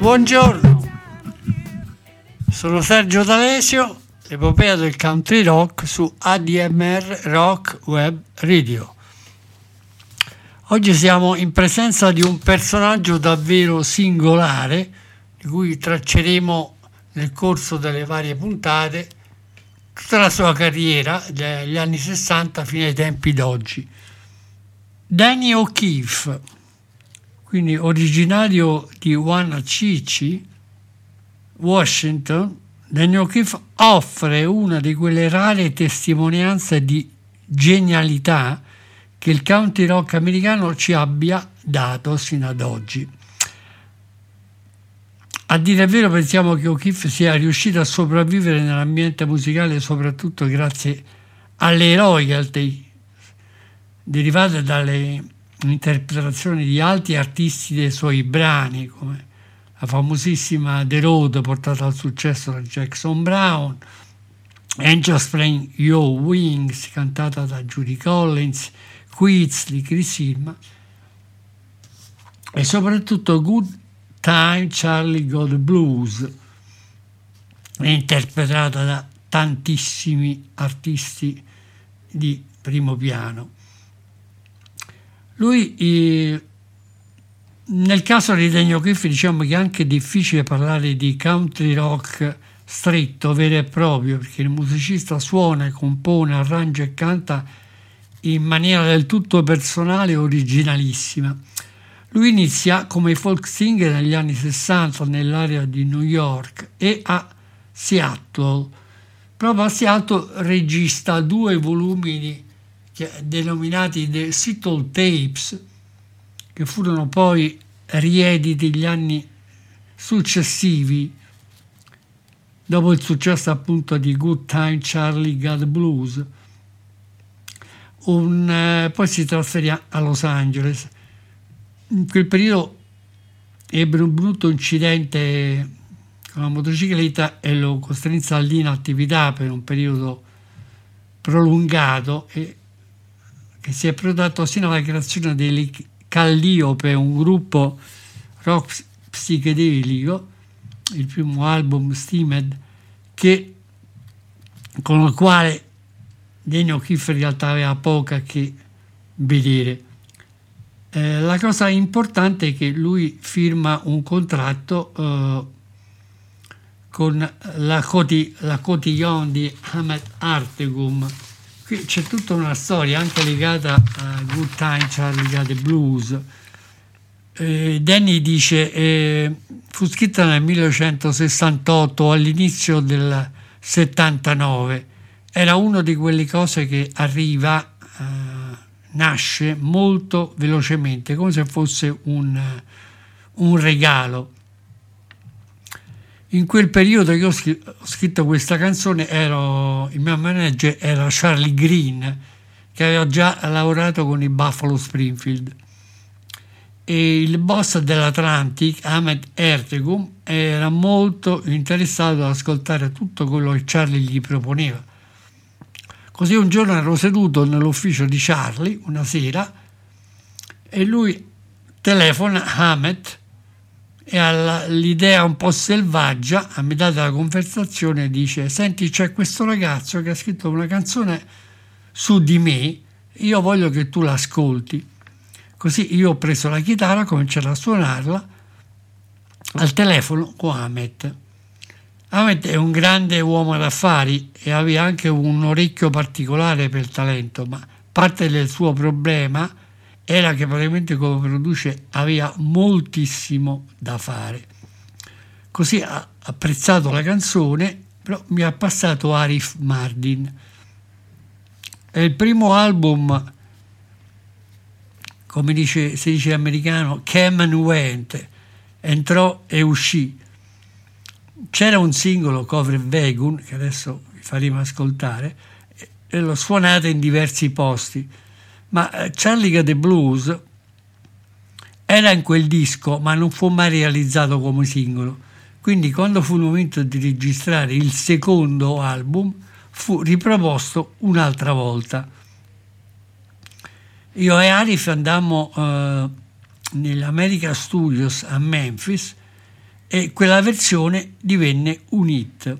Buongiorno, sono Sergio D'Alesio, l'epopea del country rock su ADMR Rock Web Radio. Oggi siamo in presenza di un personaggio davvero singolare, di cui tracceremo nel corso delle varie puntate tutta la sua carriera dagli anni 60 fino ai tempi d'oggi. Danny O'Keefe, quindi originario di Wanachicci, Washington, Daniel O'Keefe offre una di quelle rare testimonianze di genialità che il country rock americano ci abbia dato sino ad oggi. A dire il vero pensiamo che O'Keefe sia riuscito a sopravvivere nell'ambiente musicale soprattutto grazie alle royalty derivate dalle interpretazioni di altri artisti dei suoi brani, come la famosissima The Road portata al successo da Jackson Brown, Angels Playing Your Wings cantata da Judy Collins, Quizley, Chris Hilma e soprattutto Good Time Charlie the Blues interpretata da tantissimi artisti di primo piano. Lui, eh, nel caso di Daniel O'Keefe, diciamo che è anche difficile parlare di country rock stretto, vero e proprio, perché il musicista suona, compone, arrangia e canta in maniera del tutto personale e originalissima. Lui inizia come folk singer negli anni 60 nell'area di New York e a Seattle. Proprio a Seattle regista due volumi di denominati The Seattle Tapes, che furono poi riediti gli anni successivi, dopo il successo appunto di Good Time Charlie Got Blues. Un, eh, poi si trasferì a Los Angeles. In quel periodo ebbe un brutto incidente con la motocicletta e lo costrinse all'inattività per un periodo prolungato e che si è prodotto sino alla creazione delle Calliope, un gruppo rock psichedelico, il primo album Steamed, che, con il quale Daniel O'Keefe in realtà aveva poco a che vedere. Eh, la cosa importante è che lui firma un contratto eh, con la Cotillon di Ahmed Artegum, Qui c'è tutta una storia anche legata a Good Time Charlie the Blues. Eh, Danny dice eh, fu scritta nel 1968 all'inizio del 79 era una di quelle cose che arriva eh, nasce molto velocemente come se fosse un, un regalo in quel periodo che ho scritto questa canzone ero, il mio manager era Charlie Green che aveva già lavorato con i Buffalo Springfield e il boss dell'Atlantic, Ahmed Ertegum, era molto interessato ad ascoltare tutto quello che Charlie gli proponeva. Così un giorno ero seduto nell'ufficio di Charlie, una sera, e lui telefona Ahmed e all'idea un po' selvaggia, a metà della conversazione, dice senti c'è questo ragazzo che ha scritto una canzone su di me, io voglio che tu l'ascolti. Così io ho preso la chitarra, ho cominciato a suonarla al telefono con Ahmed. Ahmed è un grande uomo d'affari e aveva anche un orecchio particolare per il talento, ma parte del suo problema era che praticamente come produce aveva moltissimo da fare. Così ha apprezzato la canzone, però mi ha passato Arif Mardin. È il primo album come dice, si dice americano, came and went, entrò e uscì. C'era un singolo, Cover Vegun, che adesso vi faremo ascoltare, e l'ho suonato in diversi posti, ma eh, Charlie the Blues era in quel disco, ma non fu mai realizzato come singolo. Quindi quando fu il momento di registrare il secondo album, fu riproposto un'altra volta. Io e Arif andammo eh, nell'America Studios a Memphis e quella versione divenne un hit.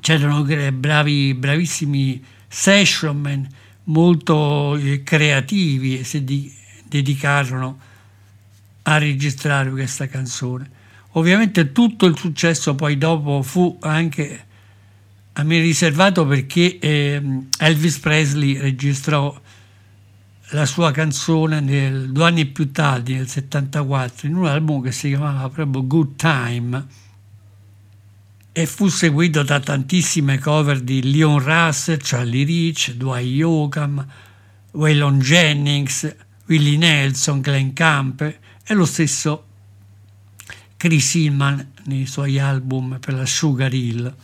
C'erano bravi, bravissimi sessionman molto eh, creativi e si di- dedicarono a registrare questa canzone. Ovviamente tutto il successo poi dopo fu anche a me riservato perché eh, Elvis Presley registrò la sua canzone nel, due anni più tardi, nel 74, in un album che si chiamava proprio Good Time e fu seguito da tantissime cover di Leon Russell, Charlie Rich, Dwight Yoakam, Waylon Jennings, Willie Nelson, Glenn Camp e lo stesso Chris Hillman nei suoi album per la Sugar Hill.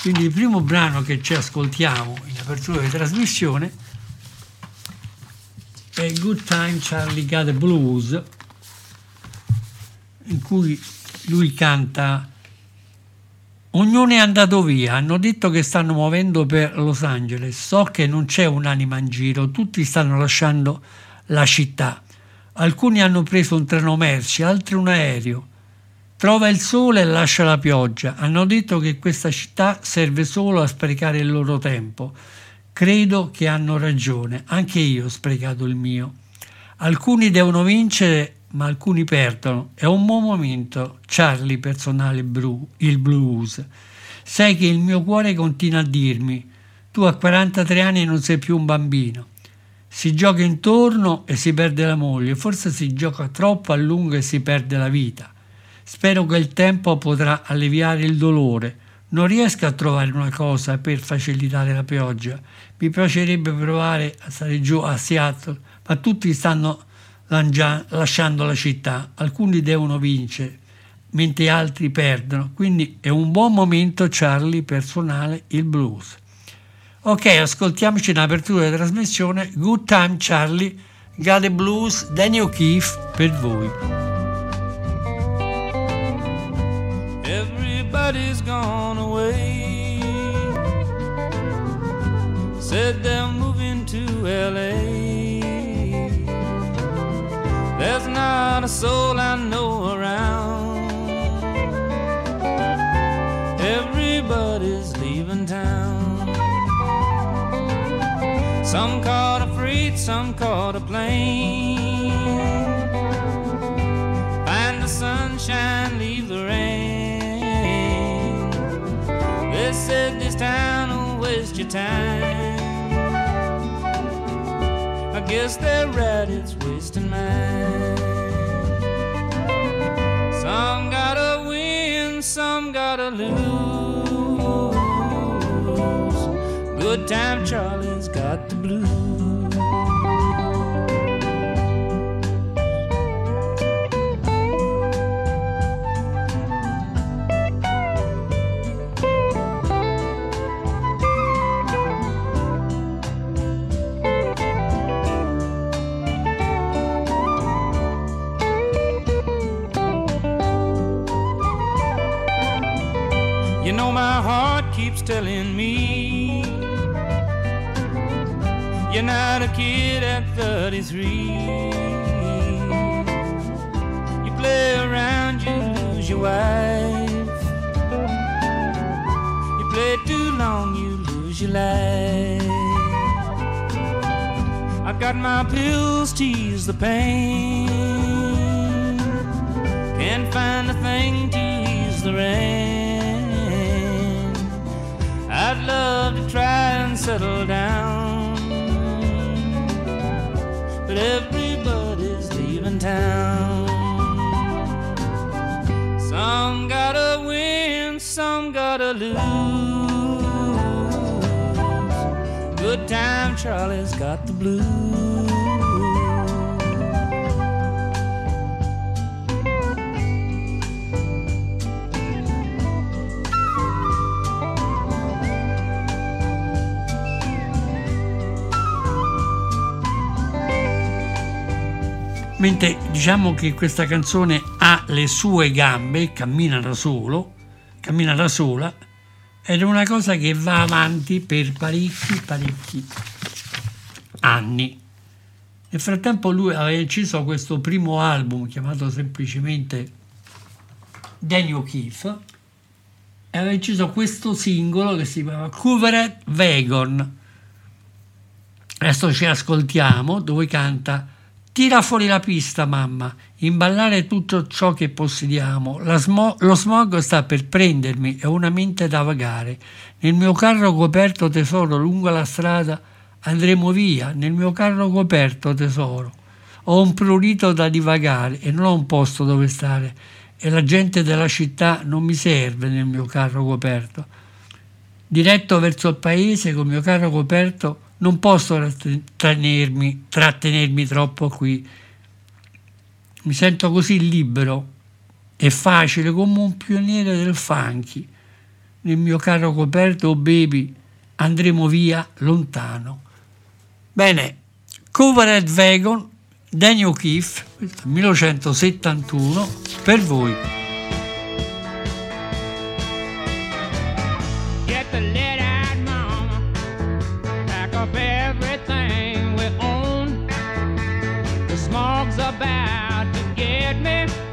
Quindi il primo brano che ci ascoltiamo in apertura di trasmissione è Good Time Charlie Got Blues, in cui lui canta Ognuno è andato via, hanno detto che stanno muovendo per Los Angeles, so che non c'è un'anima in giro, tutti stanno lasciando la città. Alcuni hanno preso un treno merci, altri un aereo. Trova il sole e lascia la pioggia. Hanno detto che questa città serve solo a sprecare il loro tempo. Credo che hanno ragione, anche io ho sprecato il mio. Alcuni devono vincere, ma alcuni perdono. È un buon momento, Charlie, personale blu, il blues. Sai che il mio cuore continua a dirmi, tu a 43 anni non sei più un bambino. Si gioca intorno e si perde la moglie, forse si gioca troppo a lungo e si perde la vita. Spero che il tempo potrà alleviare il dolore. Non riesco a trovare una cosa per facilitare la pioggia mi piacerebbe provare a stare giù a Seattle, ma tutti stanno lasciando la città, alcuni devono vincere, mentre altri perdono, quindi è un buon momento Charlie per suonare il blues. Ok, ascoltiamoci in apertura della trasmissione Good Time Charlie, Got the Blues, Danny O'Keefe per voi. Everybody's gone away said they're moving to LA. There's not a soul I know around. Everybody's leaving town. Some caught a freight, some caught a plane. Find the sunshine, leave the rain. They said this town will waste your time guess they're right, it's wasting mine. Some gotta win, some gotta lose. Good time Charlie's got the blues. Telling me you're not a kid at 33. You play around, you lose your wife. You play too long, you lose your life. I got my pills to ease the pain. Can't find a thing to ease the rain. Love to try and settle down, but everybody's leaving town. Some gotta win, some gotta lose. Good time Charlie's got the blues. Mentre diciamo che questa canzone ha le sue gambe, cammina da solo, cammina da sola, ed è una cosa che va avanti per parecchi, parecchi anni. Nel frattempo lui aveva inciso questo primo album chiamato semplicemente Daniel O'Keefe e aveva inciso questo singolo che si chiama Covered Wagon. Adesso ci ascoltiamo dove canta Tira fuori la pista, mamma, imballare tutto ciò che possediamo. Smo- lo smog sta per prendermi e una mente da vagare. Nel mio carro coperto tesoro lungo la strada andremo via, nel mio carro coperto tesoro. Ho un prurito da divagare e non ho un posto dove stare e la gente della città non mi serve nel mio carro coperto. Diretto verso il paese col mio carro coperto non posso trattenermi, trattenermi troppo qui. Mi sento così libero e facile come un pioniere del funky. Nel mio carro coperto, oh baby, andremo via lontano. Bene, Covered Wagon, Daniel Keefe, 1971, per voi. about to get me.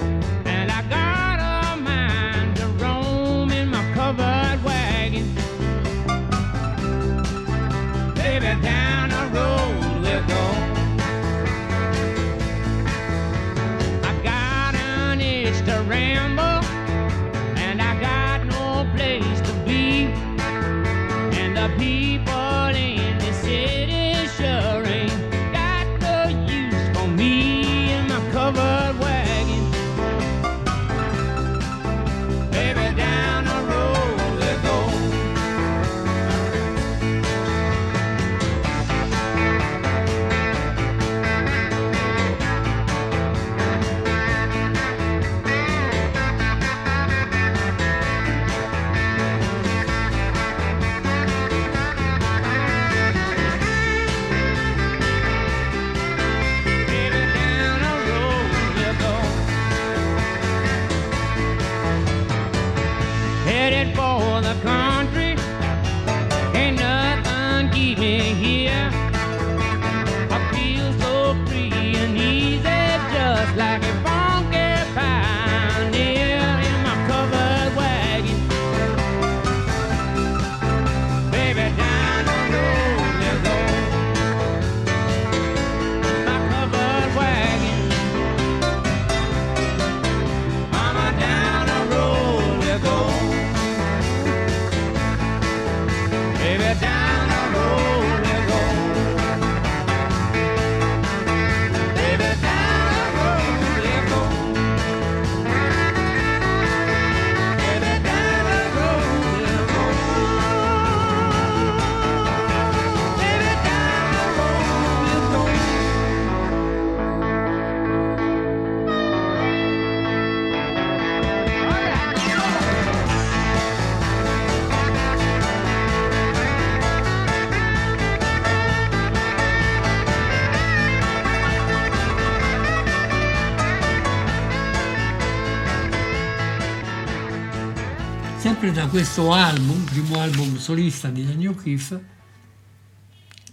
Questo album, primo album solista di Daniel Keefe,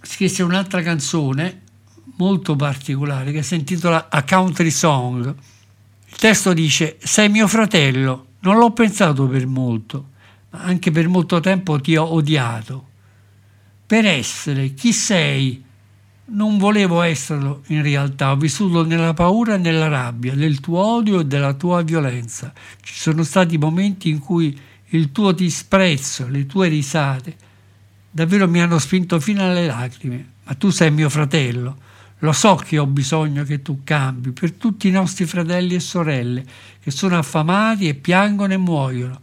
scrisse un'altra canzone molto particolare che si intitola A Country Song. Il testo dice: Sei mio fratello, non l'ho pensato per molto, ma anche per molto tempo ti ho odiato. Per essere chi sei, non volevo esserlo in realtà, ho vissuto nella paura e nella rabbia, del tuo odio e della tua violenza. Ci sono stati momenti in cui il tuo disprezzo, le tue risate, davvero mi hanno spinto fino alle lacrime, ma tu sei mio fratello. Lo so che ho bisogno che tu cambi per tutti i nostri fratelli e sorelle che sono affamati e piangono e muoiono.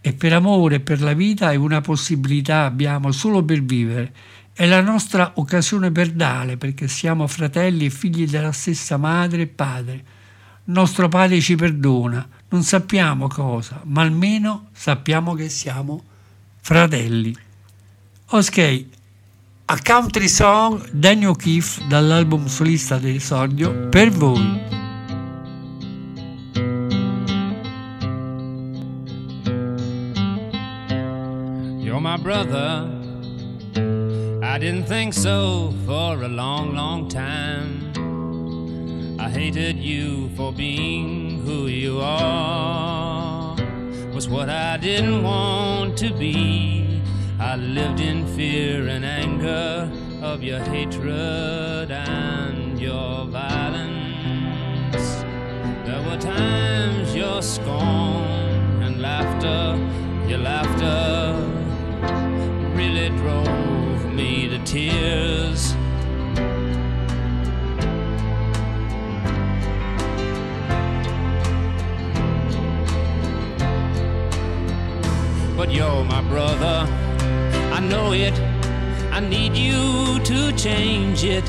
E per amore per la vita è una possibilità abbiamo solo per vivere è la nostra occasione perdale perché siamo fratelli e figli della stessa madre e padre. Nostro padre ci perdona, non sappiamo cosa, ma almeno sappiamo che siamo fratelli. Ok, a country song Daniel O'Keefe dall'album solista dell'esordio per voi. You're my brother. I didn't think so for a long, long time. I hated you for being who you are. Was what I didn't want to be. I lived in fear and anger of your hatred and your violence. There were times your scorn and laughter, your laughter really drove me to tears. But you're my brother, I know it. I need you to change it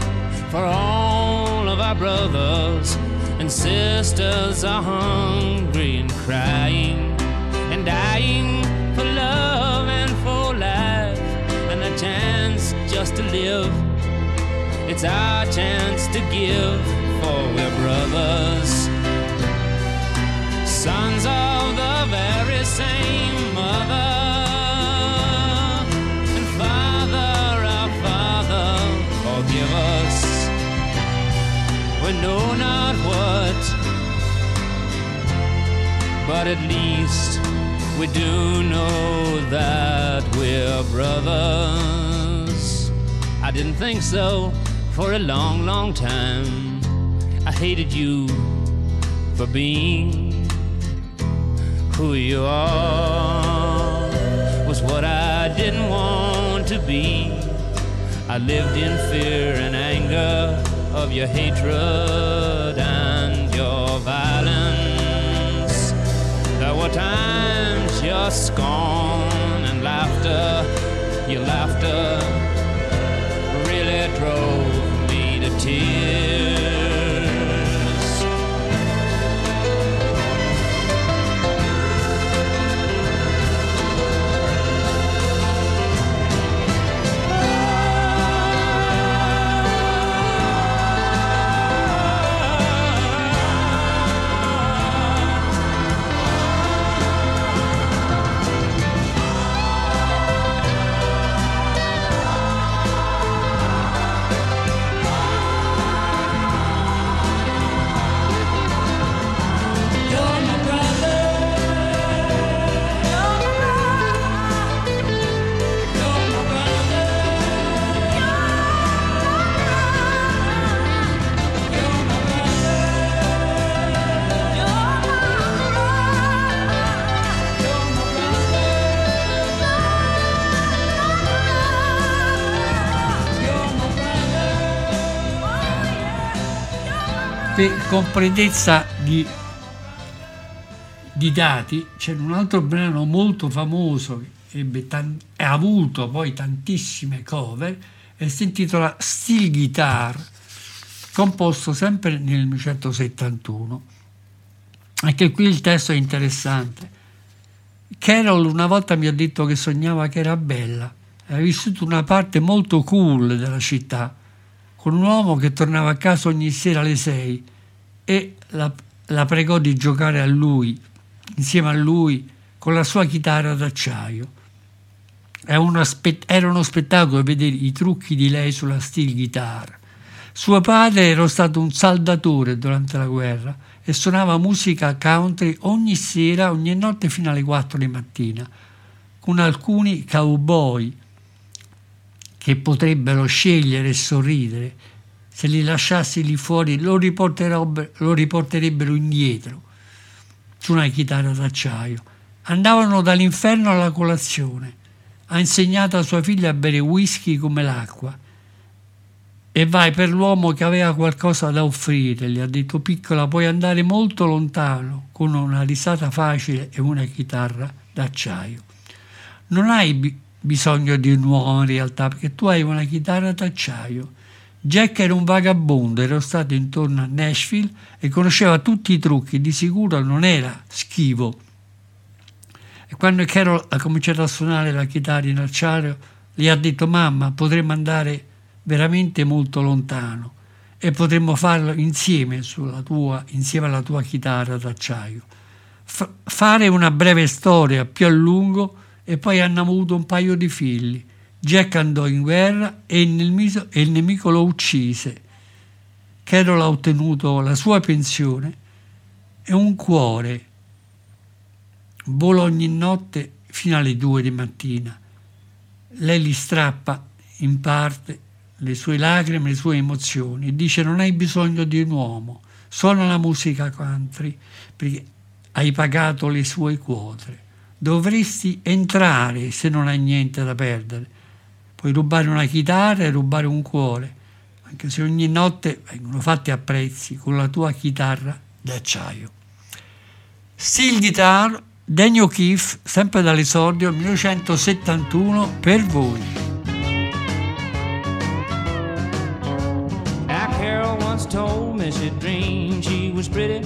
for all of our brothers and sisters are hungry and crying and dying for love and for life and a chance just to live. It's our chance to give, for we're brothers, sons of the very but at least we do know that we're brothers. I didn't think so for a long, long time. I hated you for being who you are. Was what I didn't want to be. I lived in fear and anger of your hatred times your scorn and laughter, your laughter really drove Per completezza di, di dati, c'è un altro brano molto famoso che ebbe tan- ha avuto poi tantissime cover e si intitola Steel Guitar, composto sempre nel 1971. Anche qui il testo è interessante. Carol una volta mi ha detto che sognava che era bella, aveva vissuto una parte molto cool della città, con un uomo che tornava a casa ogni sera alle sei e la, la pregò di giocare a lui, insieme a lui, con la sua chitarra d'acciaio. Era uno, spe- era uno spettacolo vedere i trucchi di lei sulla steel guitar. Suo padre era stato un saldatore durante la guerra e suonava musica country ogni sera, ogni notte fino alle 4 di mattina, con alcuni cowboy che potrebbero scegliere e sorridere. Se li lasciassi lì fuori lo, lo riporterebbero indietro su una chitarra d'acciaio. Andavano dall'inferno alla colazione. Ha insegnato a sua figlia a bere whisky come l'acqua. E vai per l'uomo che aveva qualcosa da offrire, gli ha detto piccola, puoi andare molto lontano con una risata facile e una chitarra d'acciaio. Non hai bisogno di in realtà, perché tu hai una chitarra d'acciaio. Jack era un vagabondo, era stato intorno a Nashville e conosceva tutti i trucchi, di sicuro non era schivo. E quando Carol ha cominciato a suonare la chitarra in acciaio, gli ha detto mamma, potremmo andare veramente molto lontano e potremmo farlo insieme, tua, insieme alla tua chitarra d'acciaio. F- fare una breve storia più a lungo e poi hanno avuto un paio di figli. Jack andò in guerra e il nemico, e il nemico lo uccise. Carol ha ottenuto la sua pensione e un cuore vola ogni notte fino alle due di mattina. Lei gli strappa in parte le sue lacrime, le sue emozioni e dice non hai bisogno di un uomo, suona la musica country perché hai pagato le sue quote. Dovresti entrare se non hai niente da perdere. Puoi rubare una chitarra e rubare un cuore, anche se ogni notte vengono fatti a prezzi con la tua chitarra d'acciaio. Steel Guitar, Daniel O'Keefe, sempre dall'esordio 1971, per voi. Carol once told me she dreamed she was pretty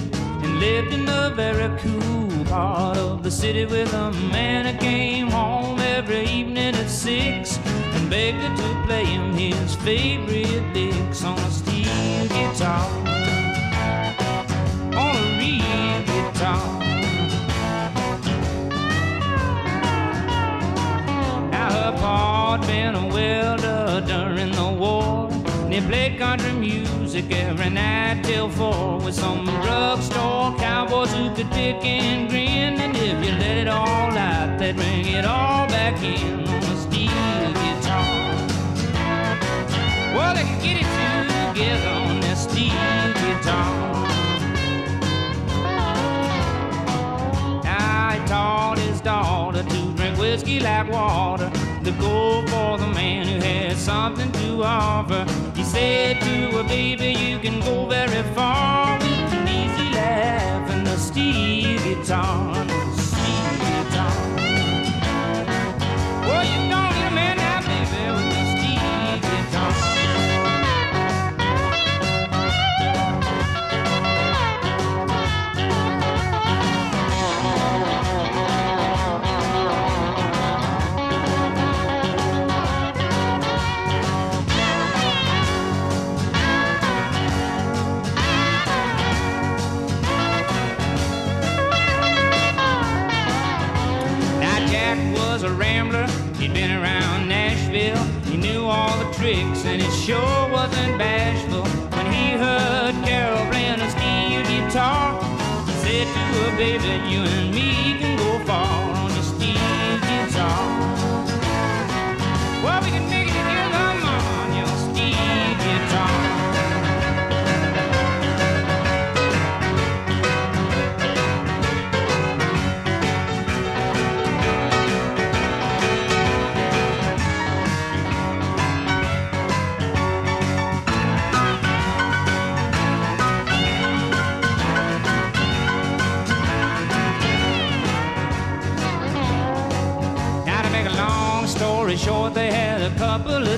lived in a very cool part of the city with a man who came home every evening at six and begged her to play him his favorite licks on a steel guitar. On a real guitar. Now her pa had been a welder during the war. And he played country music every night till four with some drugstore cowboys who could pick and grin. And if you let it all out, they'd bring it all back in on a steel guitar. Well, they get it together on that steel guitar. Now he taught his daughter to drink whiskey like water, to go for the man who had something to offer. He said to her, baby, you can go very far with an easy laugh and a steel guitar. Tricks and he sure wasn't bashful. When he heard Carol playing a steel guitar, he said to her, baby, you and me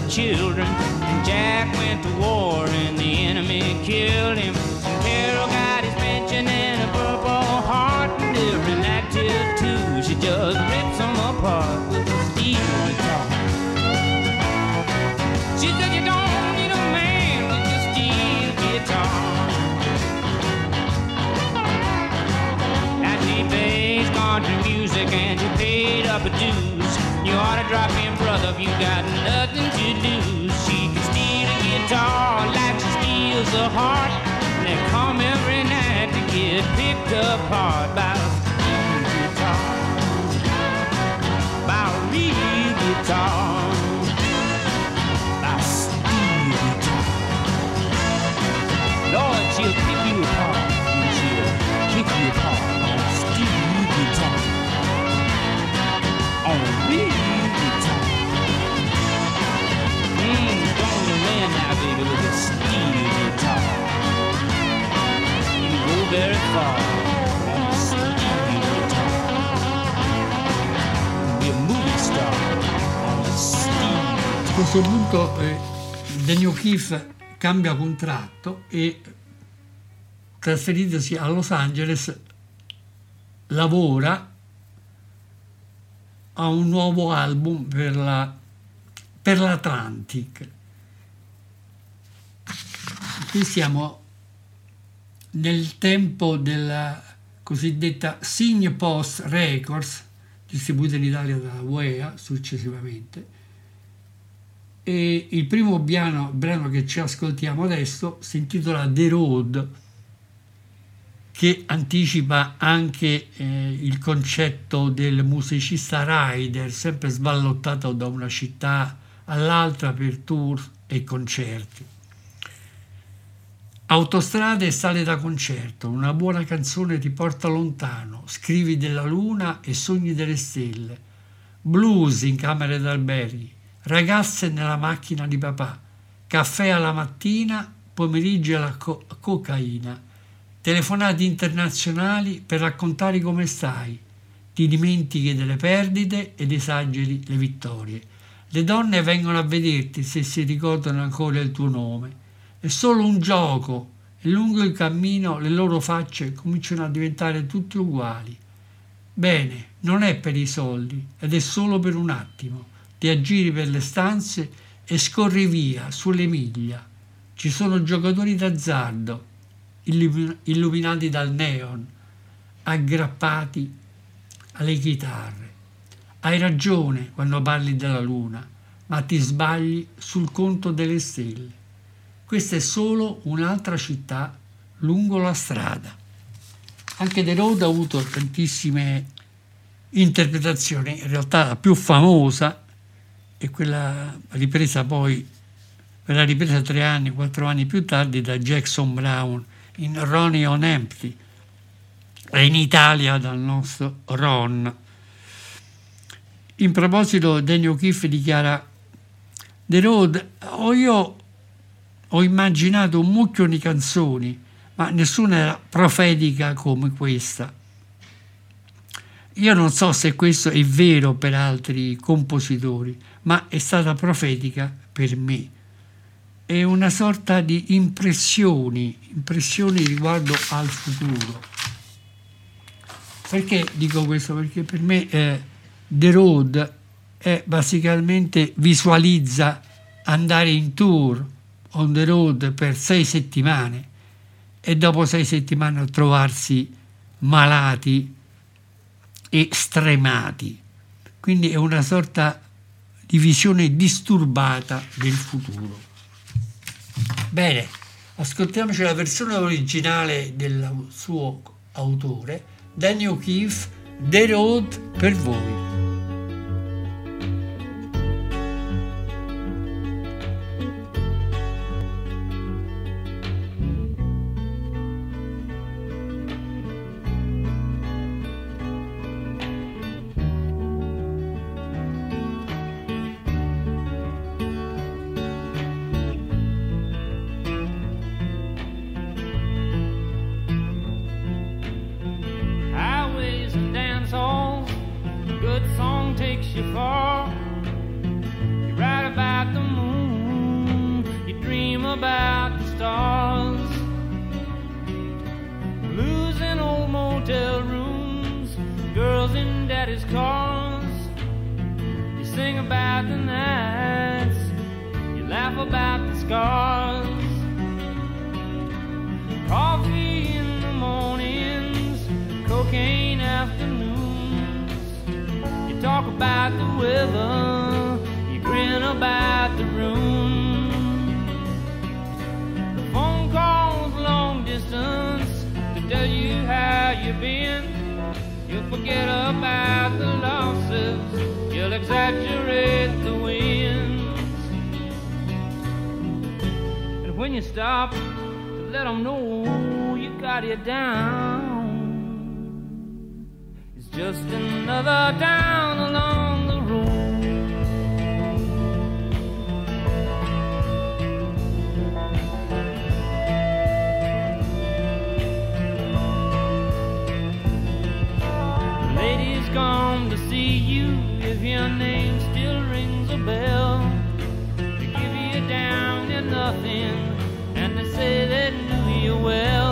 children, and Jack went to war, and the enemy killed him. And Carol got his pension and a purple heart, and night till two, she just rips them apart with a steel guitar. She said you don't need a man with your steel guitar. Now she plays country music and you paid up a dues. You ought to drop in, if you got nothing to lose. She can steal a guitar like she steals a heart. And they come every night to get picked apart by a guitar. By a real guitar. Questo punto eh, Daniel Keefe cambia contratto e trasferitosi a Los Angeles lavora a un nuovo album per, la, per l'Atlantic. Qui siamo nel tempo della cosiddetta Sign Post Records, distribuita in Italia dalla UEA successivamente. E il primo brano, brano che ci ascoltiamo adesso si intitola The Road, che anticipa anche eh, il concetto del musicista rider, sempre sballottato da una città all'altra per tour e concerti. Autostrade e sale da concerto, una buona canzone ti porta lontano, scrivi della luna e sogni delle stelle, blues in camere d'alberghi, ragazze nella macchina di papà, caffè alla mattina, pomeriggio alla co- cocaina, telefonate internazionali per raccontare come stai, ti dimentichi delle perdite ed esageri le vittorie. Le donne vengono a vederti se si ricordano ancora il tuo nome. È solo un gioco e lungo il cammino le loro facce cominciano a diventare tutte uguali. Bene, non è per i soldi ed è solo per un attimo. Ti aggiri per le stanze e scorri via sulle miglia. Ci sono giocatori d'azzardo, illumi- illuminati dal neon, aggrappati alle chitarre. Hai ragione quando parli della luna, ma ti sbagli sul conto delle stelle. Questa è solo un'altra città lungo la strada. Anche The Road ha avuto tantissime interpretazioni, in realtà la più famosa è quella ripresa poi, verrà ripresa tre anni, quattro anni più tardi da Jackson Brown in Ronnie on Empty e in Italia dal nostro Ron. In proposito, Daniel O'Keefe dichiara The Road, o io ho immaginato un mucchio di canzoni, ma nessuna era profetica come questa. Io non so se questo è vero per altri compositori, ma è stata profetica per me. È una sorta di impressioni, impressioni riguardo al futuro. Perché dico questo? Perché per me eh, The Road è basicamente visualizza andare in tour on the road per sei settimane e dopo sei settimane trovarsi malati e stremati. Quindi è una sorta di visione disturbata del futuro. Bene, ascoltiamoci la versione originale del suo autore, Daniel O'Keefe, The Road per voi. Just another down along the road. ladies come to see you if your name still rings a bell. They give you down to nothing, and they say they knew you well.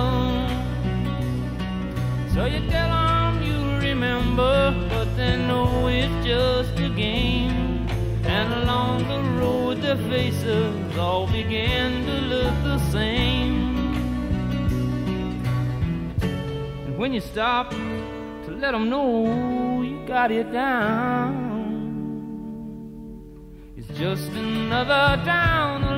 All began to look the same. And when you stop to let them know you got it down, it's just another down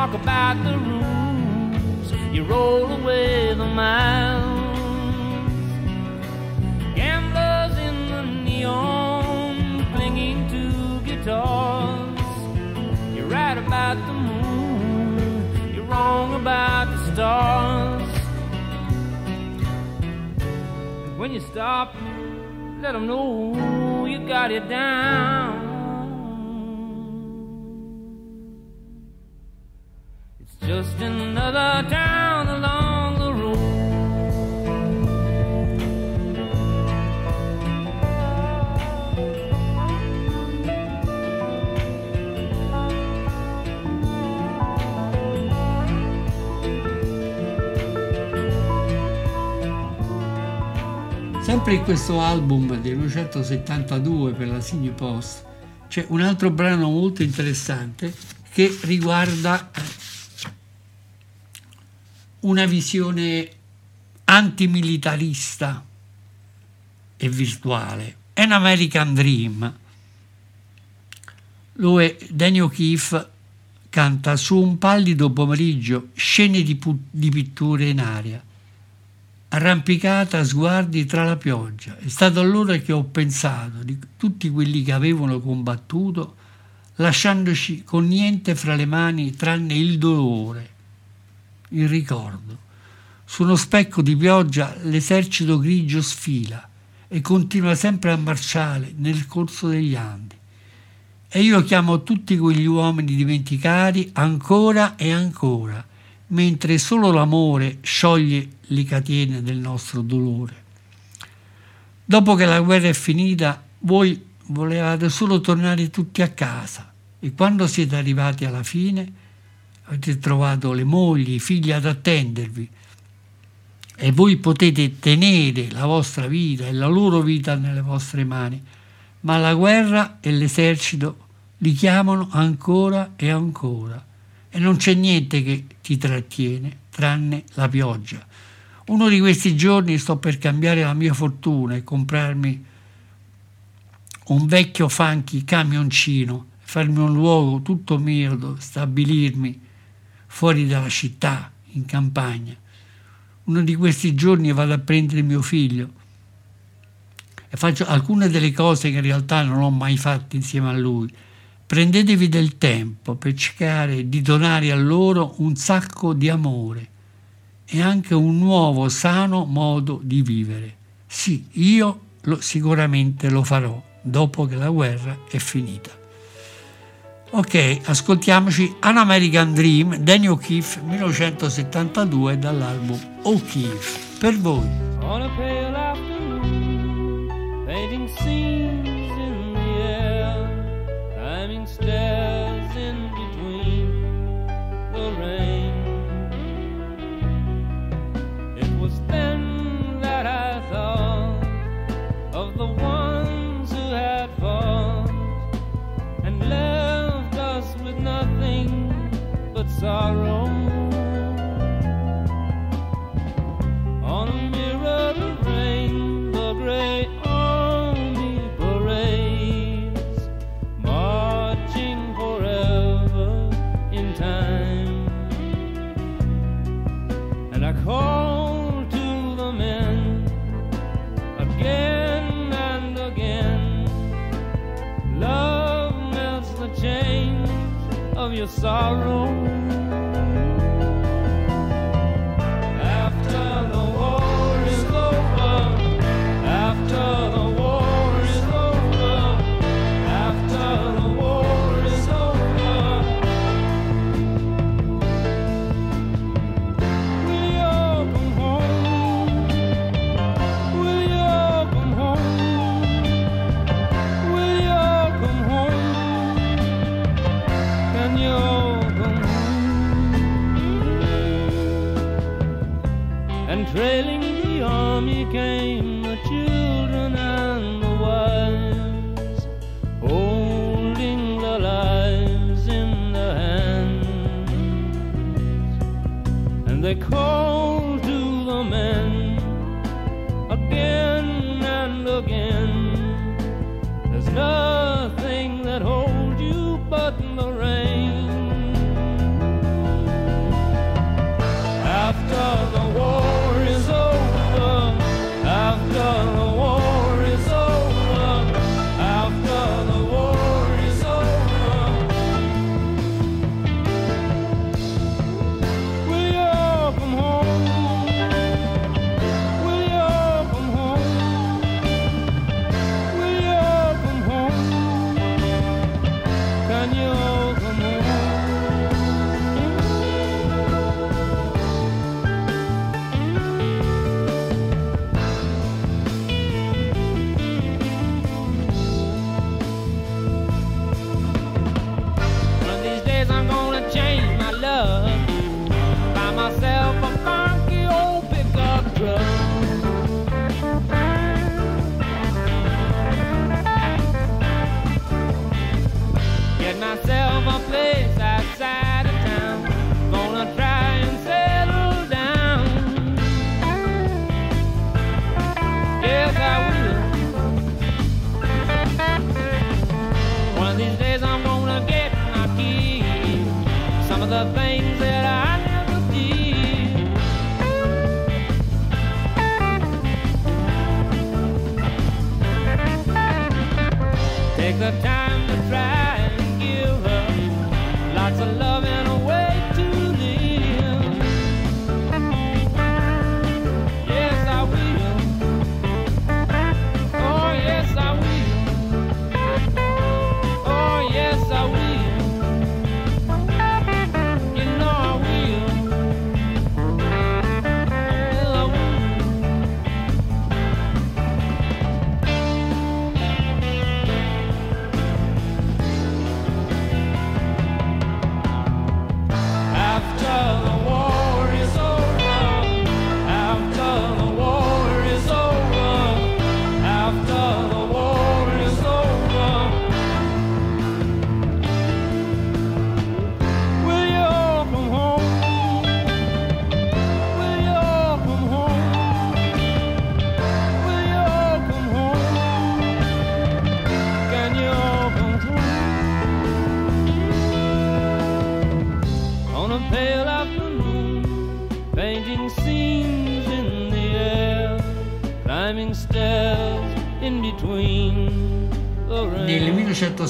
talk about the rules, you roll away the miles. Gamblers in the neon, clinging to guitars. You're right about the moon, you're wrong about the stars. When you stop, let them know you got it down. Road. Sempre in questo album del 1972 per la Signy Post c'è un altro brano molto interessante che riguarda una visione antimilitarista e virtuale. An American Dream. Dove Daniel O'Keefe canta su un pallido pomeriggio scene di, pu- di pitture in aria arrampicata a sguardi tra la pioggia. È stato allora che ho pensato di tutti quelli che avevano combattuto, lasciandoci con niente fra le mani tranne il dolore, il ricordo. Su uno specchio di pioggia l'esercito grigio sfila e continua sempre a marciare nel corso degli anni. E io chiamo tutti quegli uomini dimenticati ancora e ancora, mentre solo l'amore scioglie le catene del nostro dolore. Dopo che la guerra è finita, voi volevate solo tornare tutti a casa e quando siete arrivati alla fine avete trovato le mogli, i figli ad attendervi. E voi potete tenere la vostra vita e la loro vita nelle vostre mani, ma la guerra e l'esercito li chiamano ancora e ancora. E non c'è niente che ti trattiene tranne la pioggia. Uno di questi giorni sto per cambiare la mia fortuna e comprarmi un vecchio funky camioncino, farmi un luogo tutto mio stabilirmi fuori dalla città, in campagna. Uno di questi giorni vado a prendere mio figlio e faccio alcune delle cose che in realtà non ho mai fatto insieme a lui Prendetevi del tempo per cercare di donare a loro un sacco di amore e anche un nuovo sano modo di vivere. Sì, io lo, sicuramente lo farò dopo che la guerra è finita. Ok, ascoltiamoci An American Dream, Daniel O'Keefe, 1972, dall'album O'Keefe. Per voi. On a pale afternoon, painting scenes sorrow.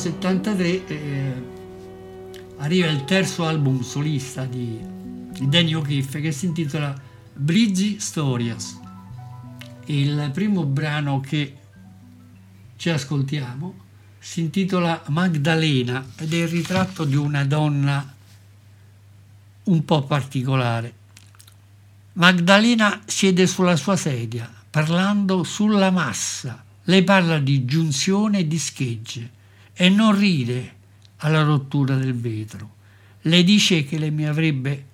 1973 eh, arriva il terzo album solista di Danny O'Keefe che si intitola Bridge Stories. Il primo brano che ci ascoltiamo si intitola Magdalena ed è il ritratto di una donna un po' particolare. Magdalena siede sulla sua sedia, parlando sulla massa lei parla di giunzione e di schegge e non ride alla rottura del vetro. Le dice che le mi avrebbe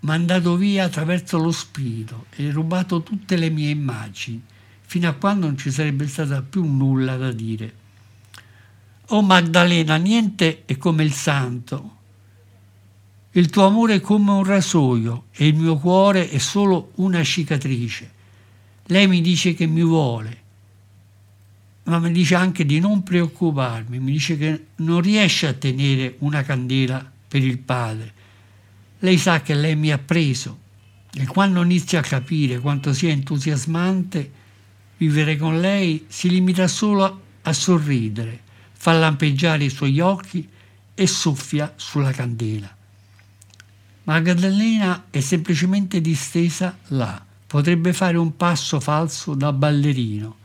mandato via attraverso lo spirito e rubato tutte le mie immagini, fino a quando non ci sarebbe stata più nulla da dire. Oh Maddalena, niente è come il santo. Il tuo amore è come un rasoio e il mio cuore è solo una cicatrice. Lei mi dice che mi vuole, ma mi dice anche di non preoccuparmi, mi dice che non riesce a tenere una candela per il padre. Lei sa che lei mi ha preso E quando inizia a capire quanto sia entusiasmante vivere con lei, si limita solo a sorridere, fa lampeggiare i suoi occhi e soffia sulla candela. Magdalena è semplicemente distesa là, potrebbe fare un passo falso da ballerino,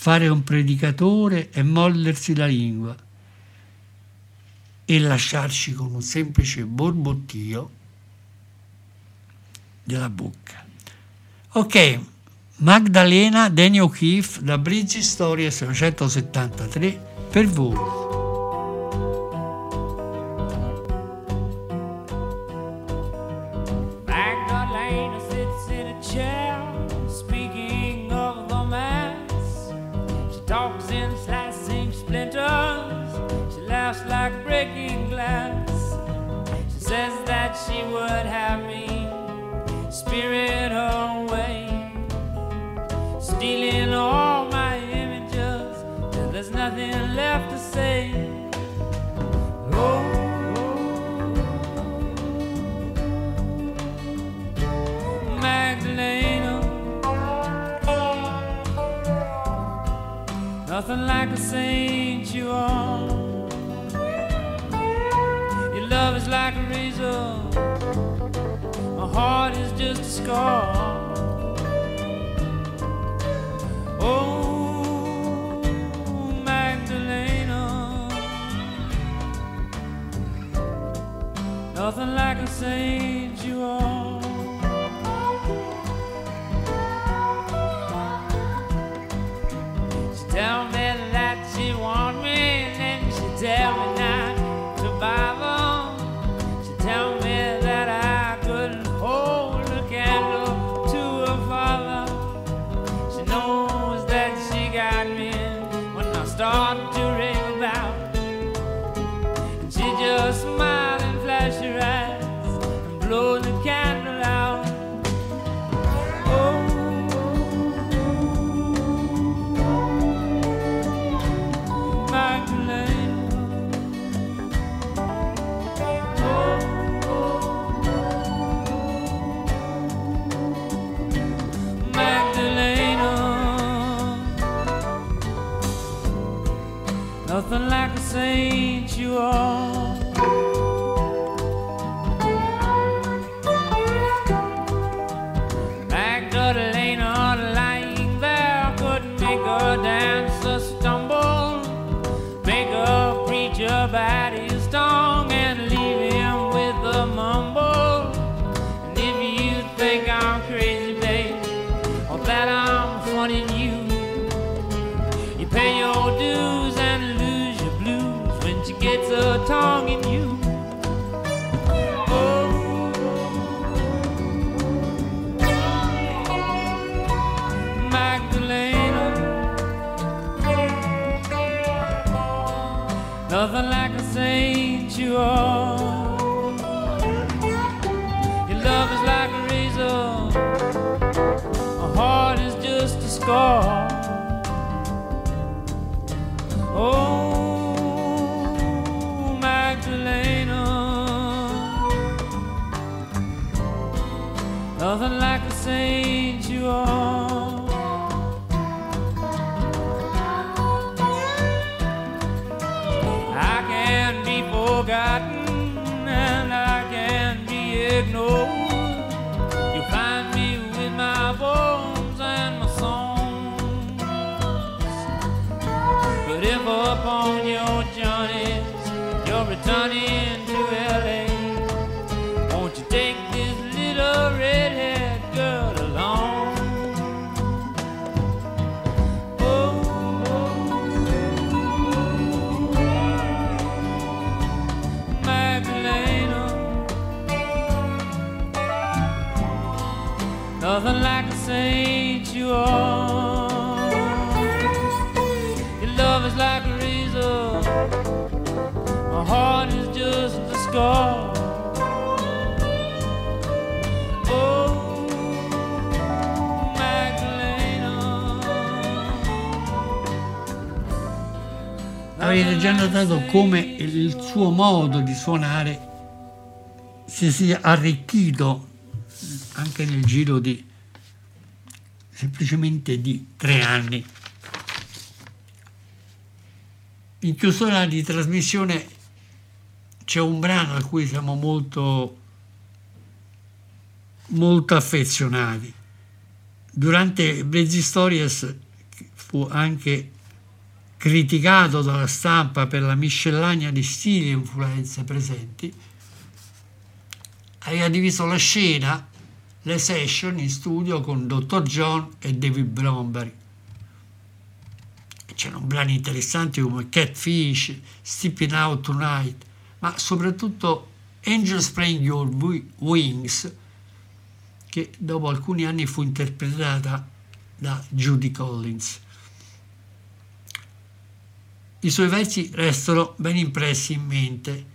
fare un predicatore e mollersi la lingua e lasciarci con un semplice borbottio della bocca. Ok, Magdalena Danny O'Keefe da Bridge Storia 673 per voi. Nothing like a saint you are. Your love is like a razor, my heart is just a scar. Oh, Magdalena, nothing like a saint daring saint you are. Are. Is like a razor. My heart is just a scar. Oh. Avete già notato come il suo modo di suonare si sia arricchito anche nel giro di semplicemente di tre anni. In chiusura di trasmissione c'è un brano a cui siamo molto, molto affezionati. Durante Blazzy Stories fu anche criticato dalla stampa per la miscellanea di stili e influenze presenti, aveva diviso la scena, le session in studio con Dr. John e David Bromberg. C'erano brani interessanti come Catfish, Stepping Out Tonight, ma soprattutto Angel Spraying Your Wings, che dopo alcuni anni fu interpretata da Judy Collins. I suoi versi restano ben impressi in mente.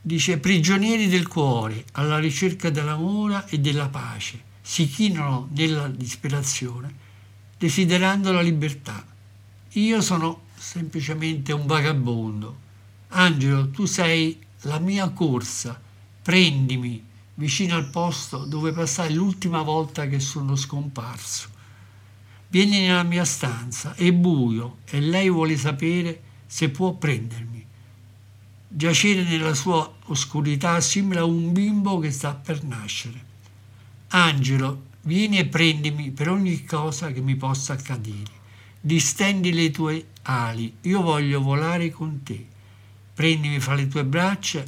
Dice, prigionieri del cuore, alla ricerca dell'amore e della pace, si chinano nella disperazione, desiderando la libertà. Io sono semplicemente un vagabondo. Angelo, tu sei la mia corsa, prendimi vicino al posto dove passai l'ultima volta che sono scomparso. Vieni nella mia stanza, è buio e lei vuole sapere se può prendermi. Giacere nella sua oscurità simile a un bimbo che sta per nascere. Angelo, vieni e prendimi per ogni cosa che mi possa accadere. Distendi le tue ali, io voglio volare con te. Prendimi fra le tue braccia,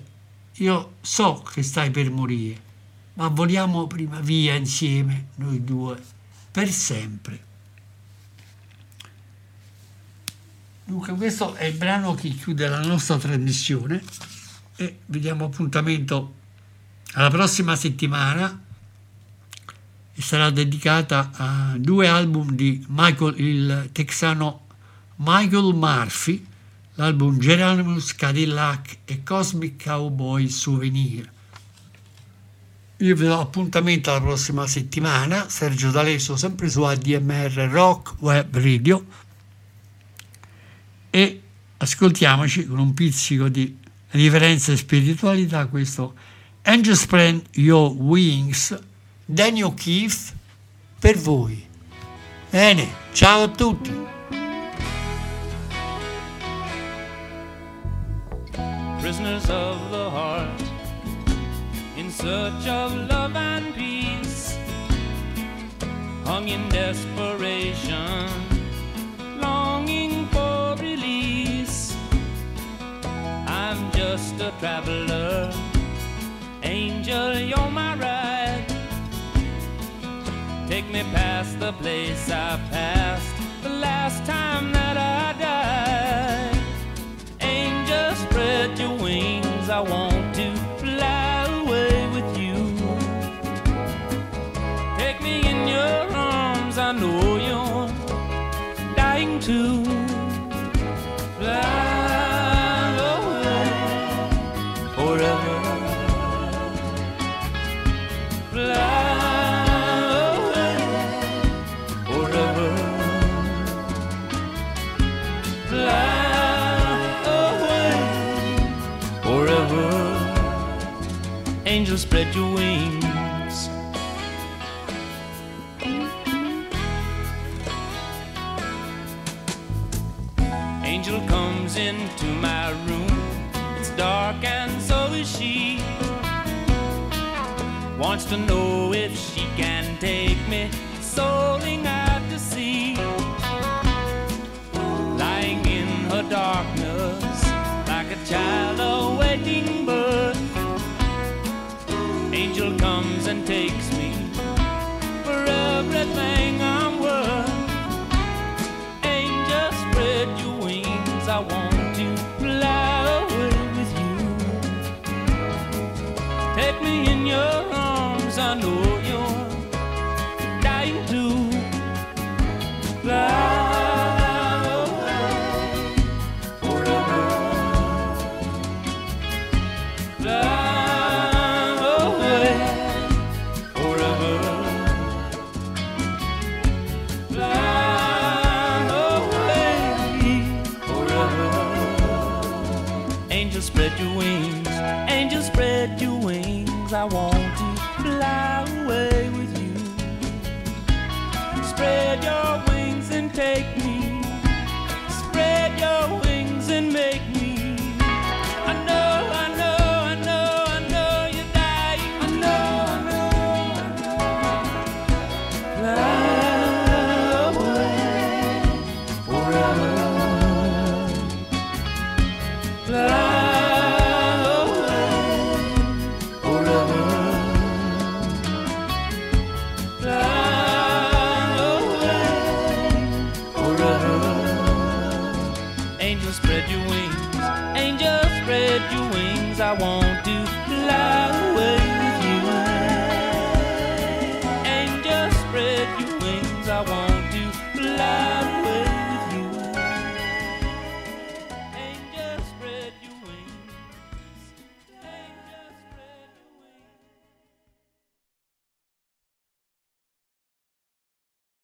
io so che stai per morire, ma voliamo prima via insieme, noi due, per sempre. Dunque questo è il brano che chiude la nostra trasmissione e vi diamo appuntamento alla prossima settimana e sarà dedicata a due album di Michael, il texano Michael Murphy, l'album Geranimus Cadillac e Cosmic Cowboy Souvenir. Io vi do appuntamento alla prossima settimana, Sergio D'Alesso sempre su ADMR Rock Web Radio. E ascoltiamoci con un pizzico di riverenza e spiritualità questo Angel Spread Your Wings Daniel Keith per voi. Bene, ciao a tutti. Prisoners of the heart in search of love and peace hung in desperation longing for release. I'm just a traveler, the place I passed the last time that I died. Angel, spread your wings, I want to fly away with you. Take me in your arms, I know you're dying to spread your wings. Angel comes into my room. It's dark and so is she. Wants to know if she can take me takes me for everything I'm worth. Angel, spread your wings. I want to fly away with you. Take me in your arms. I know